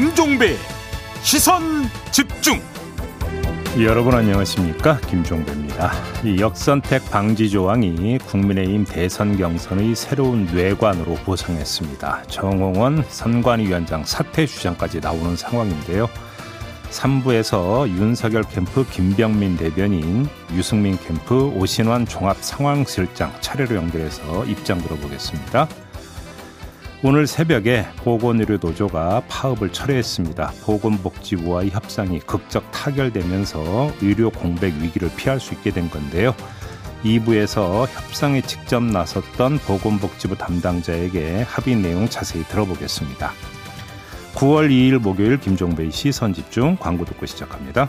김종배 시선 집중 여러분 안녕하십니까 김종배입니다. 이 역선택 방지 조항이 국민의힘 대선 경선의 새로운 뇌관으로 부상했습니다. 정홍원 선관위원장 사퇴 주장까지 나오는 상황인데요. 3부에서 윤석열 캠프 김병민 대변인, 유승민 캠프 오신환 종합 상황실장 차례로 연결해서 입장 들어보겠습니다. 오늘 새벽에 보건의료노조가 파업을 철회했습니다. 보건복지부와의 협상이 극적 타결되면서 의료 공백 위기를 피할 수 있게 된 건데요. 2부에서 협상에 직접 나섰던 보건복지부 담당자에게 합의 내용 자세히 들어보겠습니다. 9월 2일 목요일 김종배의 시선 집중 광고 듣고 시작합니다.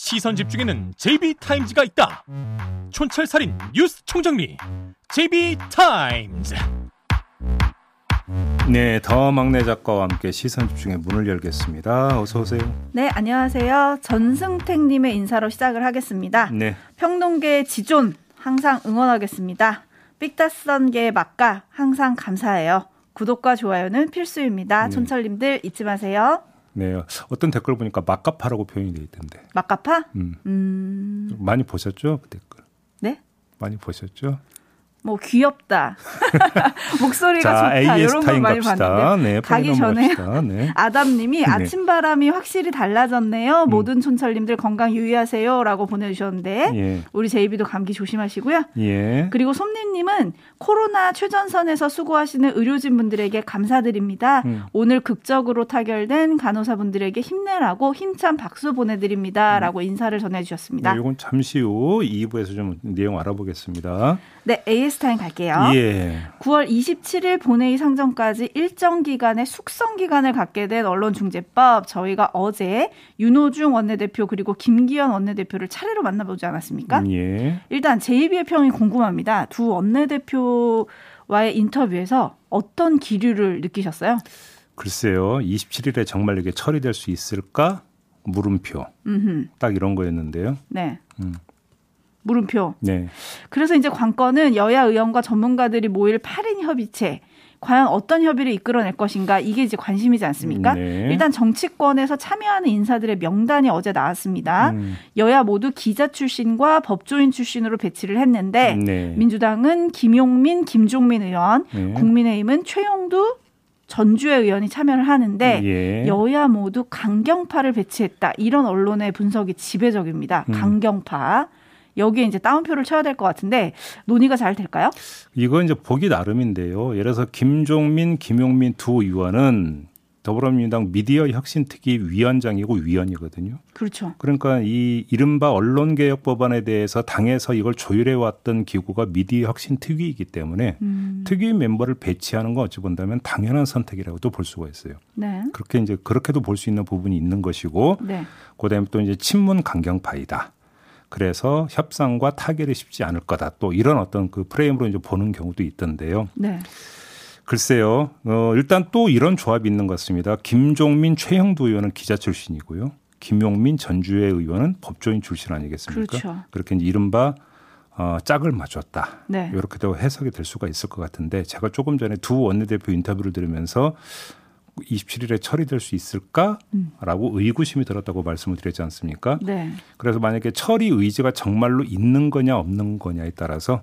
시선 집중에는 JB타임즈가 있다 촌철살인 뉴스 총정리 JB타임즈 네, 더 막내 작가와 함께 시선 집중의 문을 열겠습니다. 어서 오세요. 네, 안녕하세요. 전승택님의 인사로 시작을 하겠습니다. 네. 평동계 지존 항상 응원하겠습니다. 빅다선계 막가 항상 감사해요. 구독과 좋아요는 필수입니다. 네. 촌철님들 잊지 마세요. 네, 어떤 댓글 보니까 막가파라고 표현이 돼 있던데. 막가파? 음. 음, 많이 보셨죠? 그 댓글. 네? 많이 보셨죠? 뭐 귀엽다. 목소리가 자, 좋다. AS 이런 걸 많이 갑시다. 봤는데 네, 가기 전에. 네. 아담님이 네. 아침 바람이 확실히 달라졌네요. 음. 모든 촌철님들 건강 유의하세요라고 보내주셨는데 예. 우리 제이비도 감기 조심하시고요. 예. 그리고 솜님님은 코로나 최전선에서 수고하시는 의료진 분들에게 감사드립니다. 음. 오늘 극적으로 타결된 간호사분들에게 힘내라고 힘찬 박수 보내드립니다라고 인사를 전해주셨습니다. 네, 이건 잠시 후 2부에서 좀 내용 알아보겠습니다. 네, AS 타임 갈게요. 예. 9월 27일 본회의 상정까지 일정 기간의 숙성 기간을 갖게 된 언론중재법 저희가 어제 윤호중 원내대표 그리고 김기현 원내대표를 차례로 만나보지 않았습니까? 예. 일단 제이비의 평이 궁금합니다. 두 원내대표와의 인터뷰에서 어떤 기류를 느끼셨어요? 글쎄요. 27일에 정말 이게 처리될 수 있을까? 물음표. 음, 딱 이런 거였는데요. 네. 음. 물음표. 네. 그래서 이제 관건은 여야 의원과 전문가들이 모일 8인 협의체. 과연 어떤 협의를 이끌어낼 것인가 이게 이제 관심이지 않습니까? 네. 일단 정치권에서 참여하는 인사들의 명단이 어제 나왔습니다. 음. 여야 모두 기자 출신과 법조인 출신으로 배치를 했는데 네. 민주당은 김용민, 김종민 의원, 네. 국민의힘은 최용두 전주의 의원이 참여를 하는데 예. 여야 모두 강경파를 배치했다. 이런 언론의 분석이 지배적입니다. 음. 강경파. 여기에 이제 따옴표를 쳐야 될 것 같은데 논의가 잘 될까요? 이건 이제 보기 나름인데요. 예를 들어서 김종민, 김용민 두 의원은 더불어민주당 미디어 혁신특위 위원장이고 위원이거든요. 그렇죠. 그러니까 이 이른바 언론개혁 법안에 대해서 당에서 이걸 조율해 왔던 기구가 미디어 혁신특위이기 때문에 음, 특위 멤버를 배치하는 건 어찌 본다면 당연한 선택이라고도 볼 수가 있어요. 네. 그렇게 이제 그렇게도 볼 수 있는 부분이 있는 것이고 네. 그다음에 또 이제 친문 강경파이다. 그래서 협상과 타결이 쉽지 않을 거다. 또 이런 어떤 그 프레임으로 이제 보는 경우도 있던데요. 네. 글쎄요. 어, 일단 또 이런 조합이 있는 것 같습니다. 김종민, 최형두 의원은 기자 출신이고요. 김용민, 전주의 의원은 법조인 출신 아니겠습니까? 그렇죠. 그렇게 이제 이른바 어, 짝을 맞췄다. 네. 이렇게도 해석이 될 수가 있을 것 같은데 제가 조금 전에 두 원내대표 인터뷰를 들으면서 27일에 처리될 수 있을까라고 의구심이 들었다고 말씀을 드렸지 않습니까? 네. 그래서 만약에 처리 의지가 정말로 있는 거냐 없는 거냐에 따라서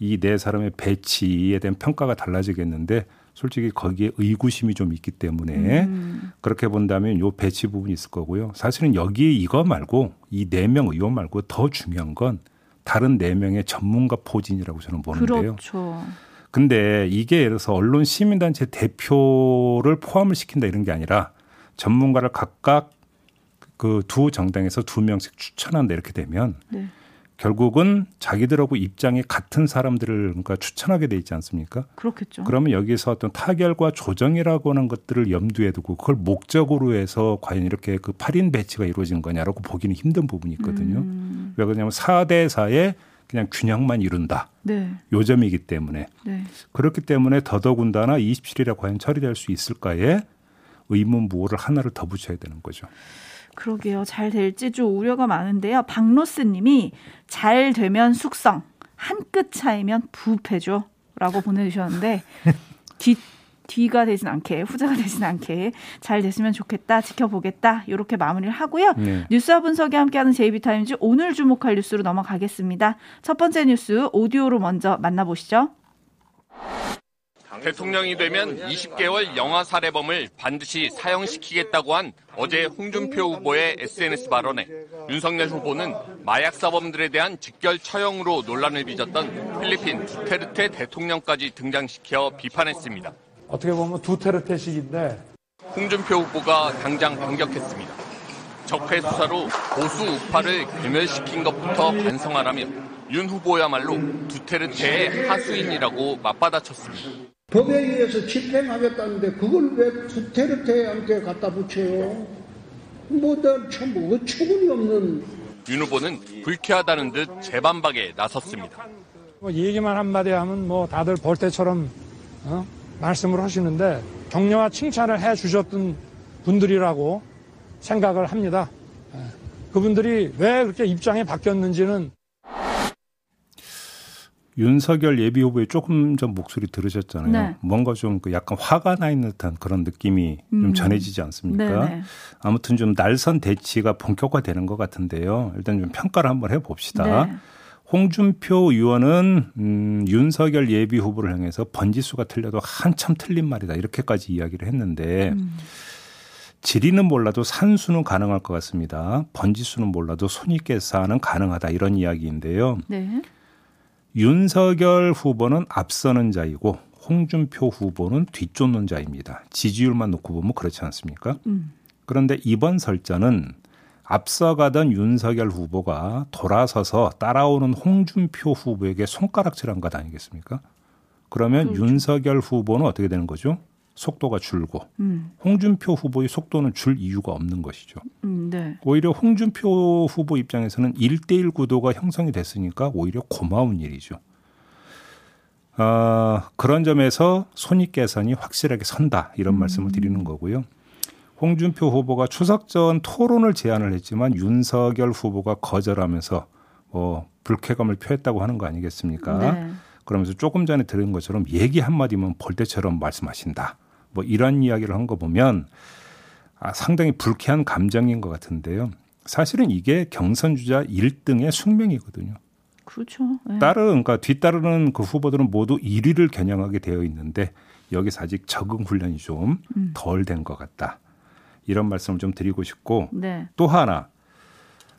이 네 사람의 배치에 대한 평가가 달라지겠는데 솔직히 거기에 의구심이 좀 있기 때문에 음, 그렇게 본다면 요 배치 부분이 있을 거고요. 사실은 여기에 이거 말고 이 네 명 의원 말고 더 중요한 건 다른 네 명의 전문가 포진이라고 저는 보는데요. 그렇죠. 근데 이게 예를 들어서 언론 시민단체 대표를 포함을 시킨다 이런 게 아니라 전문가를 각각 그 두 정당에서 두 명씩 추천한다 이렇게 되면 네. 결국은 자기들하고 입장이 같은 사람들을 그러니까 추천하게 돼 있지 않습니까? 그렇겠죠. 그러면 여기서 어떤 타결과 조정이라고 하는 것들을 염두에 두고 그걸 목적으로 해서 과연 이렇게 그 8인 배치가 이루어진 거냐라고 보기는 힘든 부분이 있거든요. 음. 왜 그러냐면 4대 4의 그냥 균형만 이룬다. 네. 요점이기 때문에 네. 그렇기 때문에 더더군다나 27일에 과연 처리될 수 있을까에 의문 부호를 하나를 더 붙여야 되는 거죠. 그러게요. 잘 될지 좀 우려가 많은데요. 박로스 님이 잘 되면 숙성, 한 끗 차이면 부패죠. 라고 보내주셨는데, 뒤, 뒤가 되진 않게, 후자가 되진 않게 잘 됐으면 좋겠다, 지켜보겠다, 이렇게 마무리를 하고요. 네. 뉴스와 분석이 함께하는 JB타임즈 오늘 주목할 뉴스로 넘어가겠습니다. 첫 번째 뉴스 오디오로 먼저 만나보시죠. 대통령이 되면 20개월 영아 살해범을 반드시 사형시키겠다고 한 어제 홍준표 후보의 SNS 발언에 윤석열 후보는 마약 사범들에 대한 직결 처형으로 논란을 빚었던 필리핀 두테르테 대통령까지 등장시켜 비판했습니다. 어떻게 보면 두테르테식인데 홍준표 후보가 당장 반격했습니다. 적폐 수사로 보수 우파를 괴멸시킨 것부터 반성하라며 윤 후보야말로 두테르테의 하수인이라고 맞받아쳤습니다. 법에 의해서 집행하겠다는데 그걸 왜 두테르테한테 갖다 붙여요? 뭐난참 어처구니 없는 윤 후보는 불쾌하다는 듯 재반박에 나섰습니다. 뭐 얘기만 한마디 하면 뭐 다들 벌떼처럼 어? 말씀을 하시는데 격려와 칭찬을 해 주셨던 분들이라고 생각을 합니다. 예. 그분들이 왜 그렇게 입장이 바뀌었는지는 윤석열 예비 후보의 조금 전 목소리 들으셨잖아요. 네. 뭔가 좀 그 약간 화가 나 있는 듯한 그런 느낌이 좀 음. 전해지지 않습니까? 네네. 아무튼 좀 날선 대치가 본격화되는 것 같은데요. 일단 좀 평가를 한번 해봅시다. 네. 홍준표 의원은 음, 윤석열 예비 후보를 향해서 번지수가 틀려도 한참 틀린 말이다 이렇게까지 이야기를 했는데 음. 지리는 몰라도 산수는 가능할 것 같습니다. 번지수는 몰라도 손익계산은 가능하다 이런 이야기인데요. 네. 윤석열 후보는 앞서는 자이고 홍준표 후보는 뒤쫓는 자입니다. 지지율만 놓고 보면 그렇지 않습니까? 음. 그런데 이번 설전은 앞서가던 윤석열 후보가 돌아서서 따라오는 홍준표 후보에게 손가락질한 것 아니겠습니까? 그러면 그렇죠. 윤석열 후보는 어떻게 되는 거죠? 속도가 줄고 음. 홍준표 후보의 속도는 줄 이유가 없는 것이죠. 음. 네. 오히려 홍준표 후보 입장에서는 1대1 구도가 형성이 됐으니까 오히려 고마운 일이죠. 아, 그런 점에서 손익 계산이 확실하게 선다 이런 말씀을 드리는 거고요. 홍준표 후보가 추석 전 토론을 제안을 했지만 윤석열 후보가 거절하면서 뭐 불쾌감을 표했다고 하는 거 아니겠습니까? 네. 그러면서 조금 전에 들은 것처럼 얘기 한마디면 벌떼처럼 말씀하신다. 뭐 이런 이야기를 한 거 보면 아, 상당히 불쾌한 감정인 것 같은데요. 사실은 이게 경선 주자 1등의 숙명이거든요. 그렇죠. 네. 따르 그러니까 뒤따르는 그 후보들은 모두 1위를 겨냥하게 되어 있는데 여기서 아직 적응 훈련이 좀 덜 된 것 같다. 이런 말씀을 좀 드리고 싶고 네. 또 하나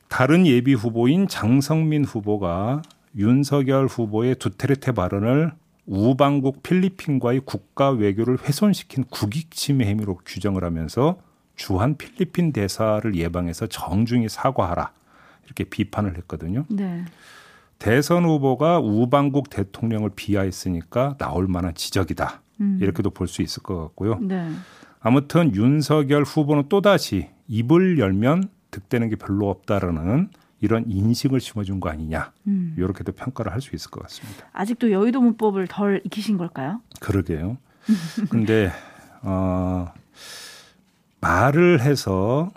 다른 예비 후보인 장성민 후보가 윤석열 후보의 두테르테 발언을 우방국 필리핀과의 국가 외교를 훼손시킨 국익 침해 혐의로 규정을 하면서 주한 필리핀 대사를 예방해서 정중히 사과하라 이렇게 비판을 했거든요. 네. 대선 후보가 우방국 대통령을 비하했으니까 나올 만한 지적이다. 음. 이렇게도 볼 수 있을 것 같고요. 네. 아무튼 윤석열 후보는 또다시 입을 열면 득되는 게 별로 없다라는 이런 인식을 심어준 거 아니냐. 음. 이렇게도 평가를 할 수 있을 것 같습니다. 아직도 여의도 문법을 덜 익히신 걸까요? 그러게요. 근데 어, 말을 해서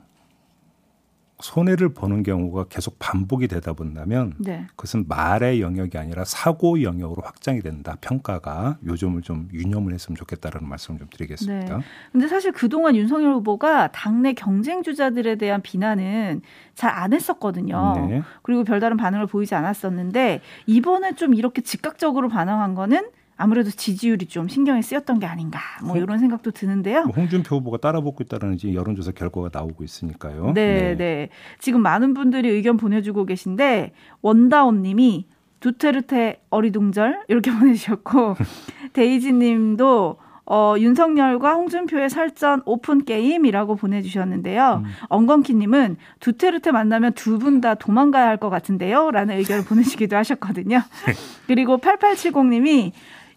손해를 보는 경우가 계속 반복이 되다 본다면 네. 그것은 말의 영역이 아니라 사고 영역으로 확장이 된다. 평가가 요점을 좀 유념을 했으면 좋겠다라는 말씀을 좀 드리겠습니다. 네. 근데 사실 그동안 윤석열 후보가 당내 경쟁 주자들에 대한 비난은 잘 안 했었거든요. 네. 그리고 별다른 반응을 보이지 않았었는데 이번에 좀 이렇게 즉각적으로 반응한 거는 아무래도 지지율이 좀 신경이 쓰였던 게 아닌가 뭐 이런 생각도 드는데요. 뭐 홍준표 후보가 따라붙고 있다는 이제 여론조사 결과가 나오고 있으니까요. 네, 네. 지금 많은 분들이 의견 보내주고 계신데 원다온님이 두테르테 어리둥절 이렇게 보내주셨고 데이지님도 어, 윤석열과 홍준표의 설전 오픈 게임이라고 보내주셨는데요. 음. 엉겅키님은 두테르테 만나면 두 분 다 도망가야 할 것 같은데요. 라는 의견을 보내시기도 하셨거든요. 그리고 8870님이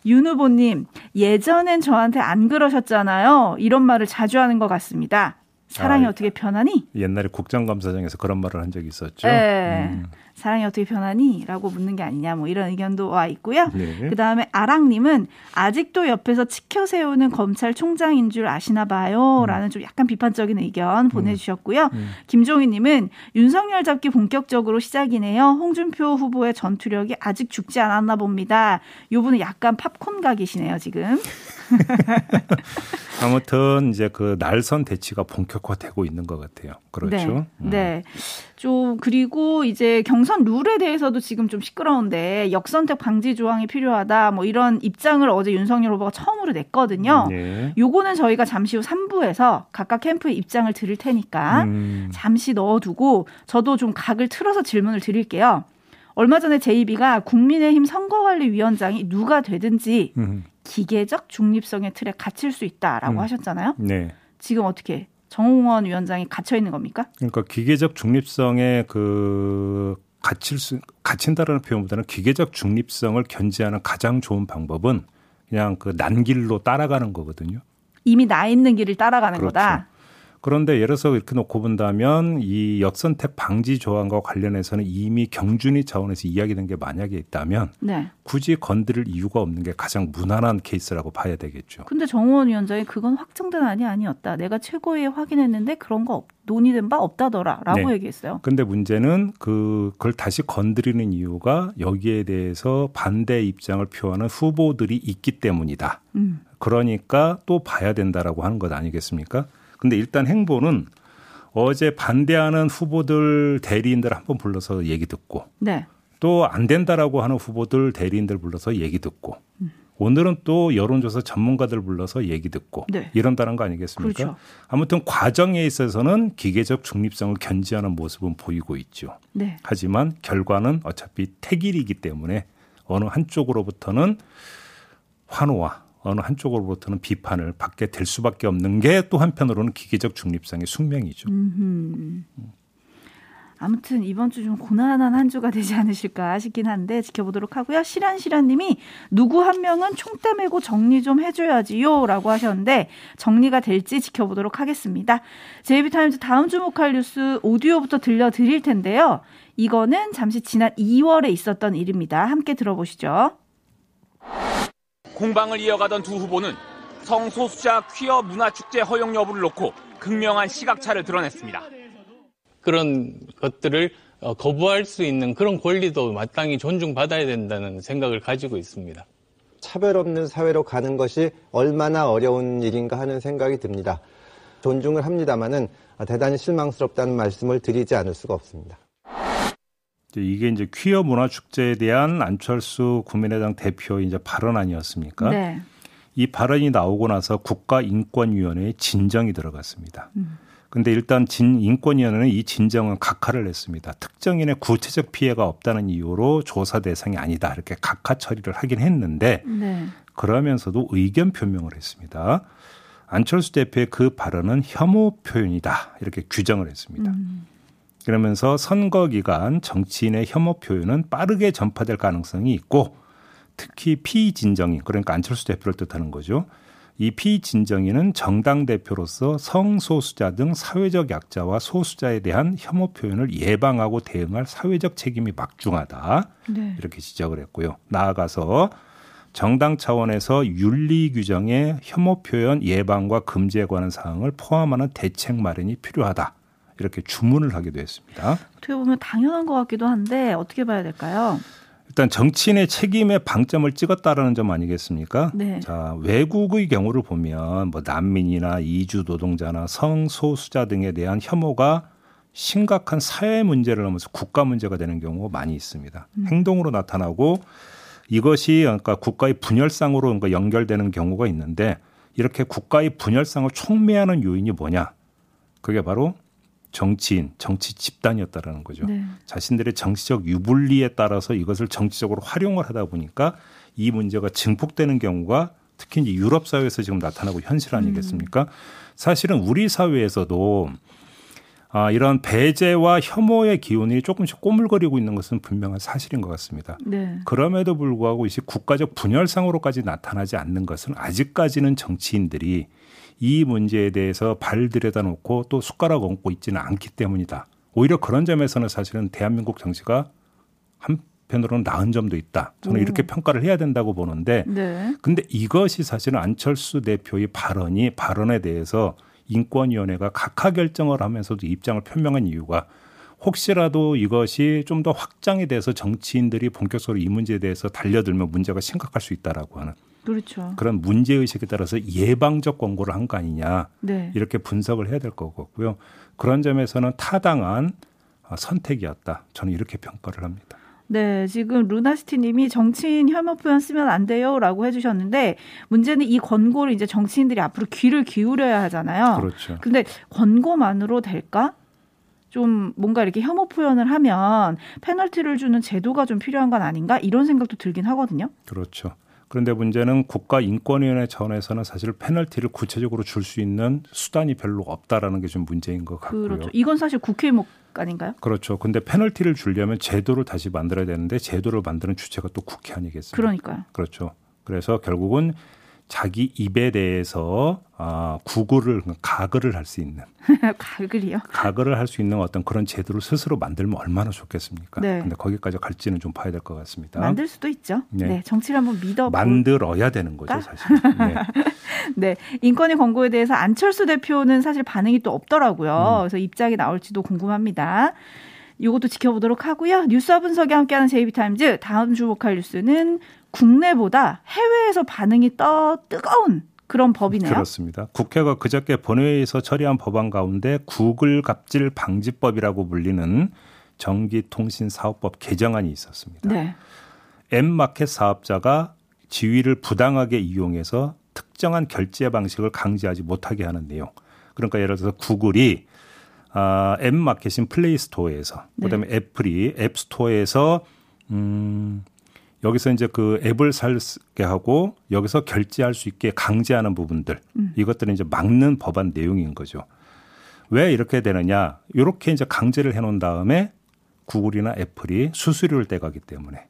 윤 후보님, 예전엔 저한테 안 그러셨잖아요. 이런 말을 자주 하는 것 같습니다. 사랑이 아, 어떻게 변하니? 옛날에 국정감사장에서 그런 말을 한 적이 있었죠. 네. 음. 사랑이 어떻게 변하니? 라고 묻는 게 아니냐, 뭐 이런 의견도 와 있고요. 네. 그 다음에 아랑님은 아직도 옆에서 치켜 세우는 검찰총장인 줄 아시나 봐요. 음. 라는 좀 약간 비판적인 의견 음. 보내주셨고요. 음. 김종희님은 윤석열 잡기 본격적으로 시작이네요. 홍준표 후보의 전투력이 아직 죽지 않았나 봅니다. 요 분은 약간 팝콘 각이시네요, 지금. 아무튼 이제 그 날선 대치가 본격화되고 있는 것 같아요. 그렇죠. 네. 음. 네. 좀 그리고 이제 경선 룰에 대해서도 지금 좀 시끄러운데 역선택 방지 조항이 필요하다 뭐 이런 입장을 어제 윤석열 후보가 처음으로 냈거든요. 네. 요거는 저희가 잠시 후 3부에서 각각 캠프의 입장을 드릴 테니까 음. 잠시 넣어두고 저도 좀 각을 틀어서 질문을 드릴게요. 얼마 전에 제이비가 국민의힘 선거관리위원장이 누가 되든지 음. 기계적 중립성의 틀에 갇힐 수 있다라고 음. 하셨잖아요. 네. 지금 어떻게 정홍원 위원장이 갇혀 있는 겁니까? 그러니까 기계적 중립성에 그 갇힐 수 갇힌다라는 표현보다는 기계적 중립성을 견지하는 가장 좋은 방법은 그냥 그 난 길로 따라가는 거거든요. 이미 나 있는 길을 따라가는 그렇죠. 거다. 그런데 예를 들어서 이렇게 놓고 본다면 이 역선택 방지 조항과 관련해서는 이미 경준위 차원에서 이야기된 게 만약에 있다면 네. 굳이 건드릴 이유가 없는 게 가장 무난한 케이스라고 봐야 되겠죠. 근데 정호원 위원장이 그건 확정된 안이 아니었다. 내가 최고위에 확인했는데 그런 거 없, 논의된 바 없다더라라고 네. 얘기했어요. 근데 문제는 그 그걸 다시 건드리는 이유가 여기에 대해서 반대 입장을 표하는 후보들이 있기 때문이다. 음. 그러니까 또 봐야 된다라고 하는 것 아니겠습니까? 근데 일단 행보는 어제 반대하는 후보들 대리인들 한번 불러서 얘기 듣고 네. 또안 된다라고 하는 후보들 대리인들 불러서 얘기 듣고 음. 오늘은 또 여론조사 전문가들 불러서 얘기 듣고 네. 이런다는 거 아니겠습니까? 그렇죠. 아무튼 과정에 있어서는 기계적 중립성을 견지하는 모습은 보이고 있죠. 네. 하지만 결과는 어차피 택일이기 때문에 어느 한쪽으로부터는 환호와 어느 한쪽으로부터는 비판을 받게 될 수밖에 없는 게 또 한편으로는 기계적 중립성의 숙명이죠. 아무튼 이번 주 좀 고난한 한 주가 되지 않으실까 싶긴 한데 지켜보도록 하고요. 시란시란님이 누구 한 명은 총대 메고 정리 좀 해줘야지요라고 하셨는데 정리가 될지 지켜보도록 하겠습니다. 제이비타임즈 다음 주목할 뉴스 오디오부터 들려드릴 텐데요. 이거는 잠시 지난 2월에 있었던 일입니다. 함께 들어보시죠. 공방을 이어가던 두 후보는 성소수자 퀴어 문화축제 허용 여부를 놓고 극명한 시각차를 드러냈습니다. 그런 것들을 어, 거부할 수 있는 그런 권리도 마땅히 존중받아야 된다는 생각을 가지고 있습니다. 차별 없는 사회로 가는 것이 얼마나 어려운 일인가 하는 생각이 듭니다. 존중을 합니다마는 대단히 실망스럽다는 말씀을 드리지 않을 수가 없습니다. 이게 이제 퀴어 문화 축제에 대한 안철수 국민의당 대표의 이제 발언 아니었습니까? 네. 이 발언이 나오고 나서 국가인권위원회에 진정이 들어갔습니다. 음. 근데 일단 진 인권위원회는 이 진정은 각하를 했습니다. 특정인의 구체적 피해가 없다는 이유로 조사 대상이 아니다 이렇게 각하 처리를 하긴 했는데 네. 그러면서도 의견 표명을 했습니다. 안철수 대표의 그 발언은 혐오 표현이다 이렇게 규정을 했습니다. 음. 그러면서 선거 기간 정치인의 혐오 표현은 빠르게 전파될 가능성이 있고 특히 피진정인 그러니까 안철수 대표를 뜻하는 거죠. 이 피진정인은 정당 대표로서 성소수자 등 사회적 약자와 소수자에 대한 혐오 표현을 예방하고 대응할 사회적 책임이 막중하다. 네. 이렇게 지적을 했고요. 나아가서 정당 차원에서 윤리 규정에 혐오 표현 예방과 금지에 관한 사항을 포함하는 대책 마련이 필요하다. 이렇게 주문을 하기도 했습니다. 어떻게 보면 당연한 것 같기도 한데 어떻게 봐야 될까요? 일단 정치인의 책임에 방점을 찍었다라는 점 아니겠습니까? 네. 자, 외국의 경우를 보면 뭐 난민이나 이주 노동자나 성소수자 등에 대한 혐오가 심각한 사회 문제를 넘어서 국가 문제가 되는 경우가 많이 있습니다. 음. 행동으로 나타나고 이것이 그러니까 국가의 분열상으로 그러니까 연결되는 경우가 있는데 이렇게 국가의 분열상을 촉매하는 요인이 뭐냐? 그게 바로 정치인, 정치 집단이었다라는 거죠. 네. 자신들의 정치적 유불리에 따라서 이것을 정치적으로 활용을 하다 보니까 이 문제가 증폭되는 경우가 특히 이제 유럽 사회에서 지금 나타나고 현실 아니겠습니까? 사실은 우리 사회에서도 아, 이런 배제와 혐오의 기운이 조금씩 꼬물거리고 있는 것은 분명한 사실인 것 같습니다. 네. 그럼에도 불구하고 이제 국가적 분열상으로까지 나타나지 않는 것은 아직까지는 정치인들이 이 문제에 대해서 발 들여다 놓고 또 숟가락 얹고 있지는 않기 때문이다. 오히려 그런 점에서는 사실은 대한민국 정치가 한편으로는 나은 점도 있다. 저는 오. 이렇게 평가를 해야 된다고 보는데 네. 근데 이것이 사실은 안철수 대표의 발언이 발언에 대해서 인권위원회가 각하 결정을 하면서도 입장을 표명한 이유가 혹시라도 이것이 좀 더 확장이 돼서 정치인들이 본격적으로 이 문제에 대해서 달려들면 문제가 심각할 수 있다라고 하는 그렇죠. 그런 문제 의식에 따라서 예방적 권고를 한 거 아니냐 네. 이렇게 분석을 해야 될 것 같고요. 그런 점에서는 타당한 어, 선택이었다. 저는 이렇게 평가를 합니다. 네, 지금 루나시티님이 정치인 혐오 표현 쓰면 안 돼요라고 해주셨는데 문제는 이 권고를 이제 정치인들이 앞으로 귀를 기울여야 하잖아요. 그렇죠. 근데 권고만으로 될까? 좀 뭔가 이렇게 혐오 표현을 하면 페널티를 주는 제도가 좀 필요한 건 아닌가 이런 생각도 들긴 하거든요. 그렇죠. 그런데 문제는 국가인권위원회 차원에서는 사실 페널티를 구체적으로 줄 수 있는 수단이 별로 없다라는 게 좀 문제인 것 같고요. 그렇죠. 이건 사실 국회 목 아닌가요? 그렇죠. 근데 페널티를 주려면 제도를 다시 만들어야 되는데 제도를 만드는 주체가 또 국회 아니겠습니까? 그러니까요. 그렇죠. 그래서 결국은 자기 입에 대해서 아, 구글을 가글을 할 수 있는 가글이요. 가글을 할 수 있는 어떤 그런 제도를 스스로 만들면 얼마나 좋겠습니까? 네. 근데 거기까지 갈지는 좀 봐야 될 것 같습니다. 만들 수도 있죠. 네, 네. 정치를 한번 믿어 만들어야 되는 거죠, 사실. 네. 네. 인권위 권고에 대해서 안철수 대표는 사실 반응이 또 없더라고요. 음. 그래서 입장이 나올지도 궁금합니다. 이것도 지켜보도록 하고요. 뉴스와 분석이 함께하는 제이비타임즈 다음 주목할 뉴스는 국내보다 해외에서 반응이 더 뜨거운 그런 법이네요. 그렇습니다. 국회가 그저께 본회의에서 처리한 법안 가운데 구글 갑질 방지법이라고 불리는 전기통신사업법 개정안이 있었습니다. 네. 앱마켓 사업자가 지위를 부당하게 이용해서 특정한 결제 방식을 강제하지 못하게 하는 내용. 그러니까 예를 들어서 구글이 아, 앱 마켓인 플레이 스토어에서 네. 그다음에 애플이 앱 스토어에서 음 여기서 이제 그 앱을 살게 하고 여기서 결제할 수 있게 강제하는 부분들 음. 이것들은 이제 막는 법안 내용인 거죠. 왜 이렇게 되느냐? 이렇게 이제 강제를 해놓은 다음에 구글이나 애플이 수수료를 떼가기 때문에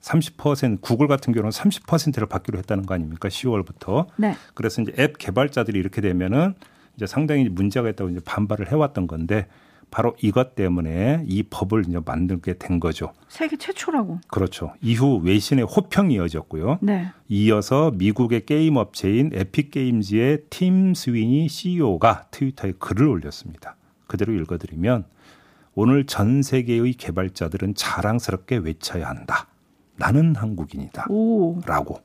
30% 구글 같은 경우는 30%를 받기로 했다는 거 아닙니까? 10월부터. 네. 그래서 이제 앱 개발자들이 이렇게 되면은 이제 상당히 문제가 있다고 이제 반발을 해왔던 건데 바로 이것 때문에 이 법을 이제 만들게 된 거죠. 세계 최초라고. 그렇죠. 이후 외신의 호평이 이어졌고요. 네. 이어서 미국의 게임 업체인 에픽 게임즈의 팀 스위니 CEO가 트위터에 글을 올렸습니다. 그대로 읽어드리면 오늘 전 세계의 개발자들은 자랑스럽게 외쳐야 한다. 나는 한국인이다. 오. 라고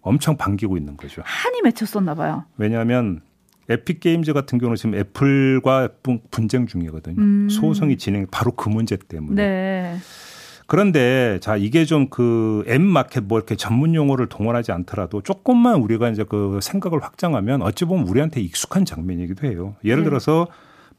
엄청 반기고 있는 거죠. 한이 맺혔었나 봐요. 왜냐하면 에픽 게임즈 같은 경우는 지금 애플과 분- 분쟁 중이거든요. 음. 소송이 진행 바로 그 문제 때문에. 네. 그런데 자 이게 좀 그 앱 마켓 뭐 이렇게 전문 용어를 동원하지 않더라도 조금만 우리가 이제 그 생각을 확장하면 어찌 보면 우리한테 익숙한 장면이기도 해요. 예를 네. 들어서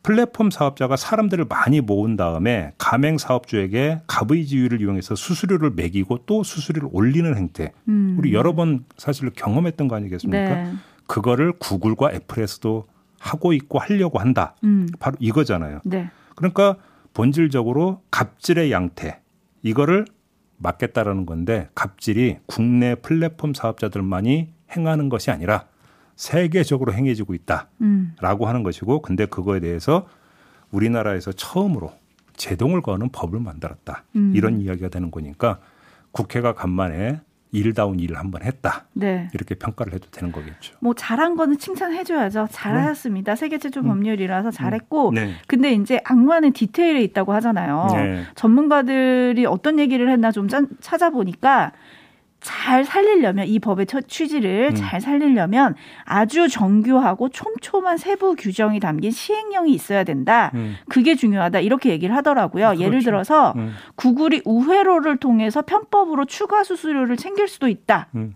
플랫폼 사업자가 사람들을 많이 모은 다음에 가맹 사업주에게 갑의 지위를 이용해서 수수료를 매기고 또 수수료를 올리는 행태. 음. 우리 여러 번 사실 경험했던 거 아니겠습니까? 네. 그거를 구글과 애플에서도 하고 있고 하려고 한다. 음. 바로 이거잖아요. 네. 그러니까 본질적으로 갑질의 양태 이거를 막겠다라는 건데 갑질이 국내 플랫폼 사업자들만이 행하는 것이 아니라 세계적으로 행해지고 있다라고 음. 하는 것이고 근데 그거에 대해서 우리나라에서 처음으로 제동을 거는 법을 만들었다 음. 이런 이야기가 되는 거니까 국회가 간만에 일다운 일을 한번 했다 네. 이렇게 평가를 해도 되는 거겠죠. 뭐 잘한 거는 칭찬해줘야죠. 잘하셨습니다. 세계 최초 음. 법률이라서 잘했고. 네. 근데 이제 악마는 디테일에 있다고 하잖아요. 네. 전문가들이 어떤 얘기를 했나 좀 짠- 찾아보니까 잘 살리려면 이 법의 처- 취지를 음. 잘 살리려면 아주 정교하고 촘촘한 세부 규정이 담긴 시행령이 있어야 된다. 음. 그게 중요하다. 이렇게 얘기를 하더라고요. 그렇죠. 예를 들어서 음. 구글이 우회로를 통해서 편법으로 추가 수수료를 챙길 수도 있다. 음.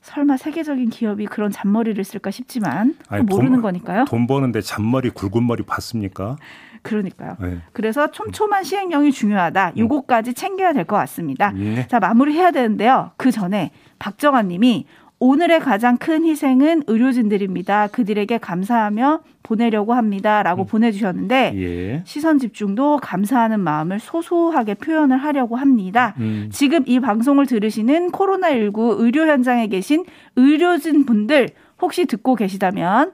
설마 세계적인 기업이 그런 잔머리를 쓸까 싶지만 아니, 모르는 돈- 거니까요. 돈 버는데 잔머리 굵은 머리 봤습니까? 그러니까요. 네. 그래서 촘촘한 시행령이 중요하다. 요거까지 챙겨야 될 것 같습니다. 네. 자, 마무리해야 되는데요. 그 전에 박정환 님이 오늘의 가장 큰 희생은 의료진들입니다. 그들에게 감사하며 보내려고 합니다. 라고 음. 보내주셨는데, 예. 시선 집중도 감사하는 마음을 소소하게 표현을 하려고 합니다. 음. 지금 이 방송을 들으시는 코로나19 의료 현장에 계신 의료진 분들, 혹시 듣고 계시다면,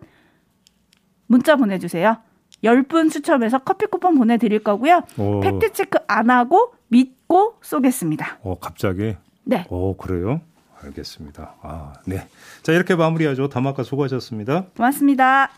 문자 보내주세요. 10분 추첨해서 커피 쿠폰 보내드릴 거고요. 오. 팩트체크 안 하고 믿고 쏘겠습니다. 어, 갑자기? 네. 오, 그래요? 알겠습니다. 아, 네. 자, 이렇게 마무리하죠. 담화가 수고하셨습니다. 고맙습니다.